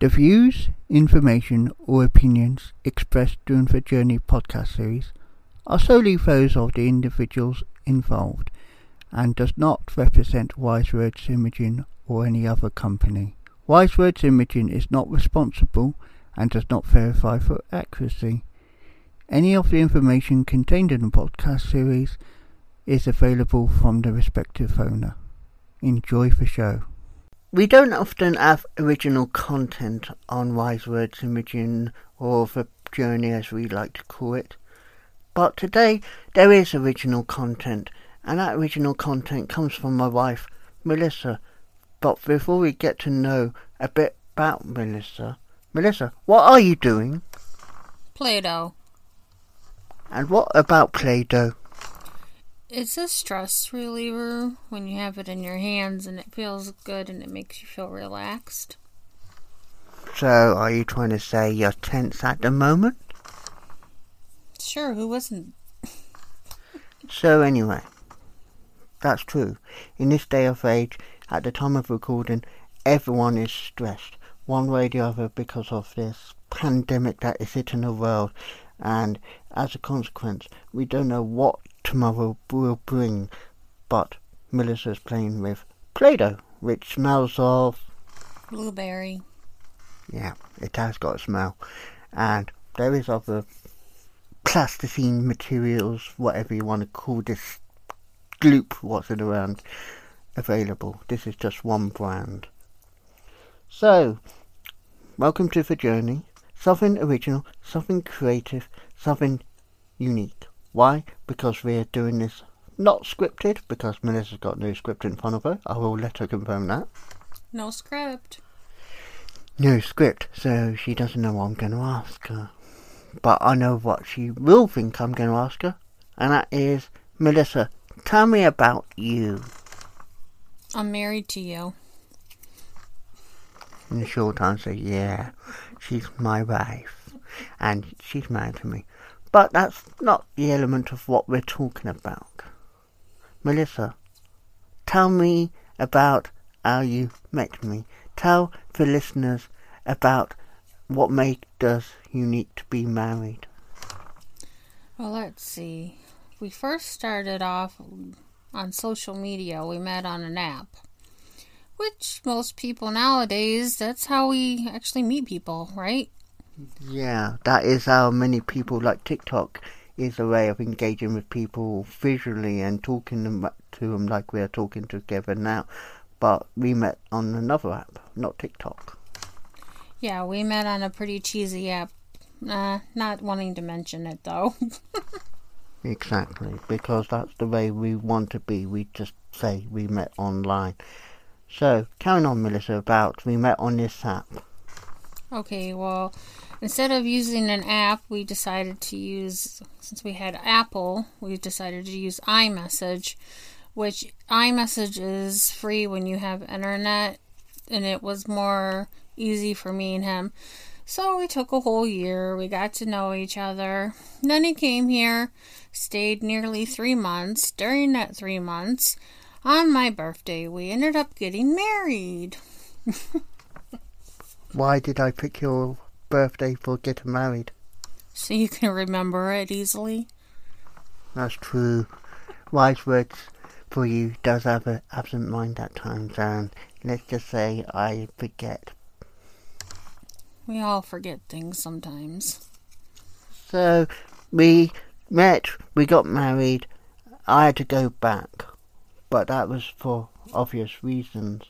The views, information, or opinions expressed during the Journey podcast series are solely those of the individuals involved and does not represent Wise Words Imaging or any other company. Wise Words Imaging is not responsible and does not verify for accuracy. Any of the information contained in the podcast series is available from the respective owner. Enjoy the show. We don't often have original content on Wise Words Imaging or the Journey as we like to call it. But today there is original content and that original content comes from my wife, Melissa. But before we get to know a bit about Melissa, Melissa, what are you doing? Play-Doh. And what about Play-Doh? It's a stress reliever when you have it in your hands and it feels good and it makes you feel relaxed. So, are you trying to say you're tense at the moment? Sure, who wasn't? so, anyway, that's true. In this day of age, at the time of recording, everyone is stressed, one way or the other, because of this pandemic that is hitting the world. And as a consequence, we don't know what tomorrow will bring. But Melissa's playing with Play-Doh, which smells of... Blueberry. Yeah, it has got a smell. And there is other plasticine materials, whatever you want to call this gloop what's it around, available. This is just one brand. So, welcome to the journey. Something original, something creative, something unique. Why? Because we're doing this not scripted, because Melissa's got no script in front of her. I will let her confirm that. No script. No script, so she doesn't know what I'm going to ask her. But I know what she will think I'm going to ask her, and that is, Melissa, tell me about you. I'm married to you. In the short answer, yeah, she's my wife, and she's married to me. But that's not the element of what we're talking about. Melissa, tell me about how you met me. Tell the listeners about what made us unique to be married. Well, let's see. We first started off on social media. We met on an app, which most people nowadays, that's how we actually meet people, right? Yeah, that is how many people like TikTok is a way of engaging with people visually and talking them to them like we are talking together now. But we met on another app, not TikTok. Yeah, we met on a pretty cheesy app. Uh, not wanting to mention it though. exactly, because that's the way we want to be. We just say we met online. So, carrying on, Melissa, about we met on this app. Okay, well, instead of using an app, we decided to use, since we had Apple, we decided to use iMessage, which iMessage is free when you have internet, and it was more easy for me and him. So we took a whole year, we got to know each other. Then he came here, stayed nearly three months. During that three months, on my birthday, we ended up getting married. Why did I pick your birthday for getting married? So you can remember it easily. That's true. Wise words for you does have an absent mind at times, and let's just say I forget. We all forget things sometimes. So we met, we got married. I had to go back, but that was for obvious reasons.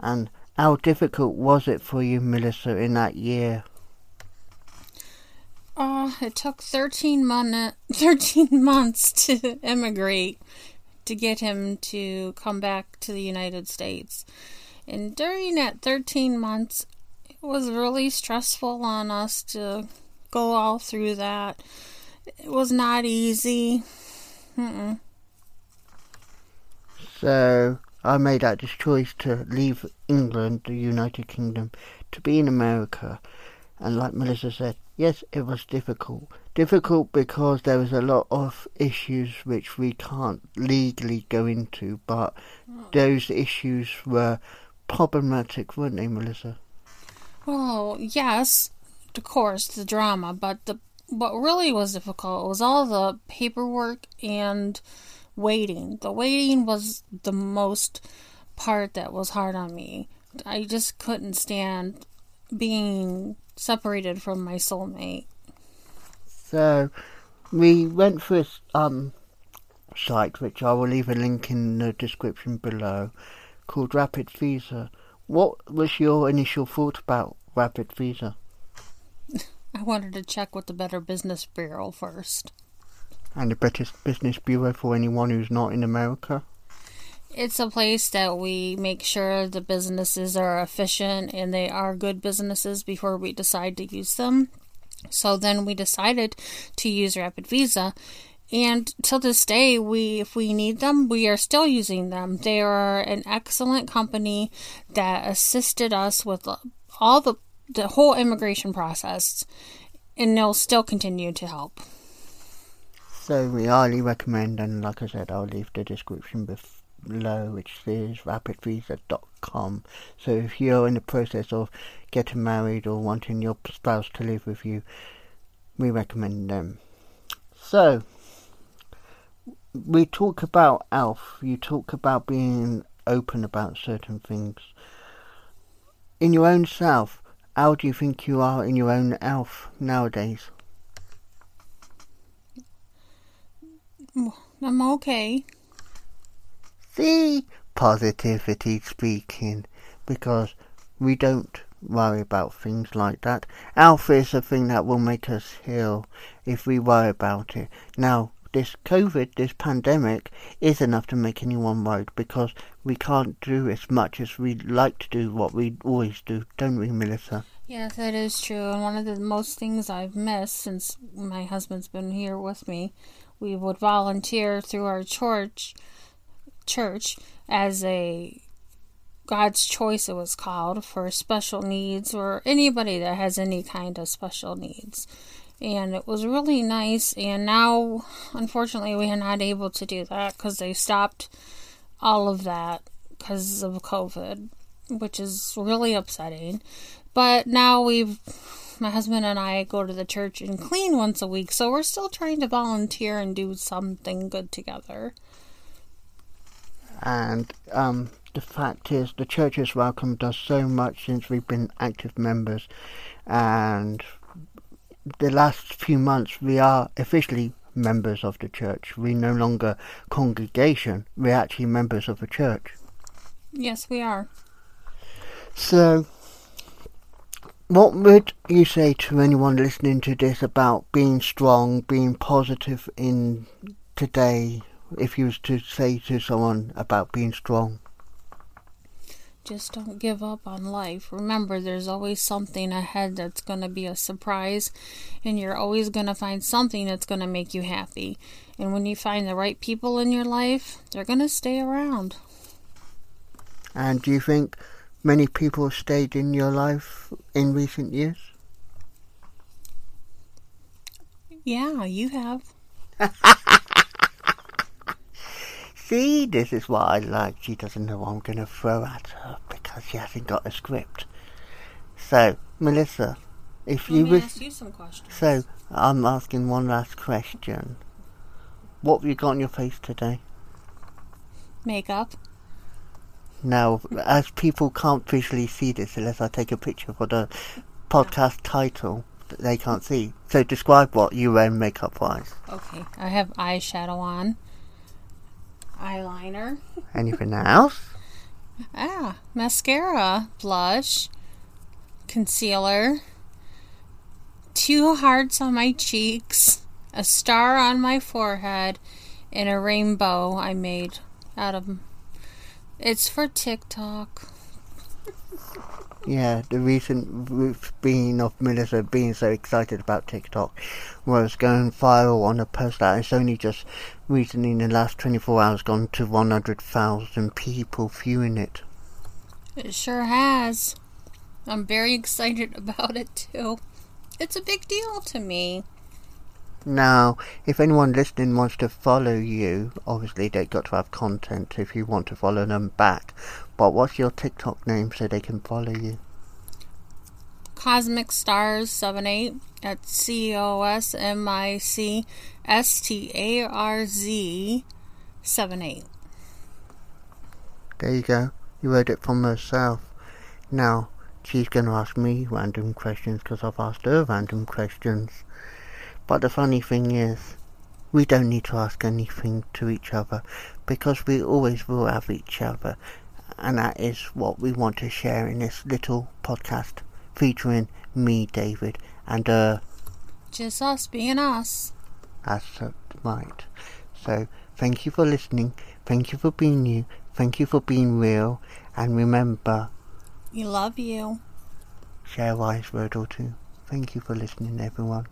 And how difficult was it for you, Melissa, in that year? Uh, it took 13, mon- 13 months to immigrate to get him to come back to the United States. And during that 13 months, it was really stressful on us to go all through that. It was not easy. Mm-mm. So, I made that choice to leave England, the United Kingdom, to be in America. And like Melissa said, yes, it was difficult. Difficult because there was a lot of issues which we can't legally go into, but hmm. those issues were problematic, weren't they, Melissa? Well, yes, of course, the drama, but the what really was difficult was all the paperwork and waiting. The waiting was the most part that was hard on me. I just couldn't stand being separated from my soulmate. So, we went for a um, site, which I will leave a link in the description below, called RapidVisa. What was your initial thought about RapidVisa? I wanted to check with the Better Business Bureau first. And the Better Business Bureau for anyone who's not in America? It's a place that we make sure the businesses are efficient and they are good businesses before we decide to use them. So then we decided to use RapidVisa. And till this day, we if we need them, we are still using them. They are an excellent company that assisted us with all the the whole immigration process, and they'll still continue to help. So we highly recommend, and like I said, I'll leave the description below, which is rapidvisa.com. So if you're in the process of getting married or wanting your spouse to live with you, we recommend them. So we talk about Alf. You talk about being open about certain things. In your own self, how do you think you are in your own Alf nowadays? Mm, I'm okay. See, positivity speaking, because we don't worry about things like that. Alpha is the thing that will make us heal if we worry about it. Now, this COVID, this pandemic, is enough to make anyone worried because we can't do as much as we'd like to do what we always do, don't we, Melissa? Yes, that is true. And one of the most things I've missed since my husband's been here with me, we would volunteer through our church, church as a God's choice, it was called, for special needs or anybody that has any kind of special needs and it was really nice. And now, unfortunately, we are not able to do that because they stopped all of that because of COVID, which is really upsetting. But now we've, my husband and I go to the church and clean once a week, so we're still trying to volunteer and do something good together. And um, the fact is, the church has welcomed us so much since we've been active members, and the last few months we are officially members of the church. We no longer congregation. We're actually members of the church. Yes, we are. So, what would you say to anyone listening to this about being strong, being positive in today? If you was to say to someone about being strong. Just don't give up on life. Remember, there's always something ahead that's going to be a surprise, and you're always going to find something that's going to make you happy. And when you find the right people in your life, they're going to stay around. And do you think many people stayed in your life in recent years? Yeah, you have. See, this is what I like. She doesn't know what I'm going to throw at her because she hasn't got a script. So, Melissa, if Let you me was you some questions. so, I'm asking one last question. What have you got on your face today? Makeup. Now, as people can't visually see this unless I take a picture for the podcast title, that they can't see. So, describe what you wear makeup wise. Okay, I have eyeshadow on. Eyeliner. Anything else? Ah, mascara, blush, concealer, two hearts on my cheeks, a star on my forehead, and a rainbow I made out of. It's for TikTok. Yeah, the reason being of Melissa being so excited about TikTok was going viral on a post that has only just recently in the last 24 hours gone to 100,000 people viewing it. It sure has. I'm very excited about it too. It's a big deal to me. Now, if anyone listening wants to follow you, obviously they've got to have content if you want to follow them back. But what's your TikTok name so they can follow you? Cosmic Stars 78 at C O S M I C S T A R Z 78. There you go. You heard it from herself. Now, she's going to ask me random questions because I've asked her random questions. But the funny thing is, we don't need to ask anything to each other because we always will have each other. And that is what we want to share in this little podcast featuring me, David, and uh. Just us being us. That's right. So, thank you for listening. Thank you for being you. Thank you for being real. And remember, we love you. Share a wise word or two. Thank you for listening, everyone.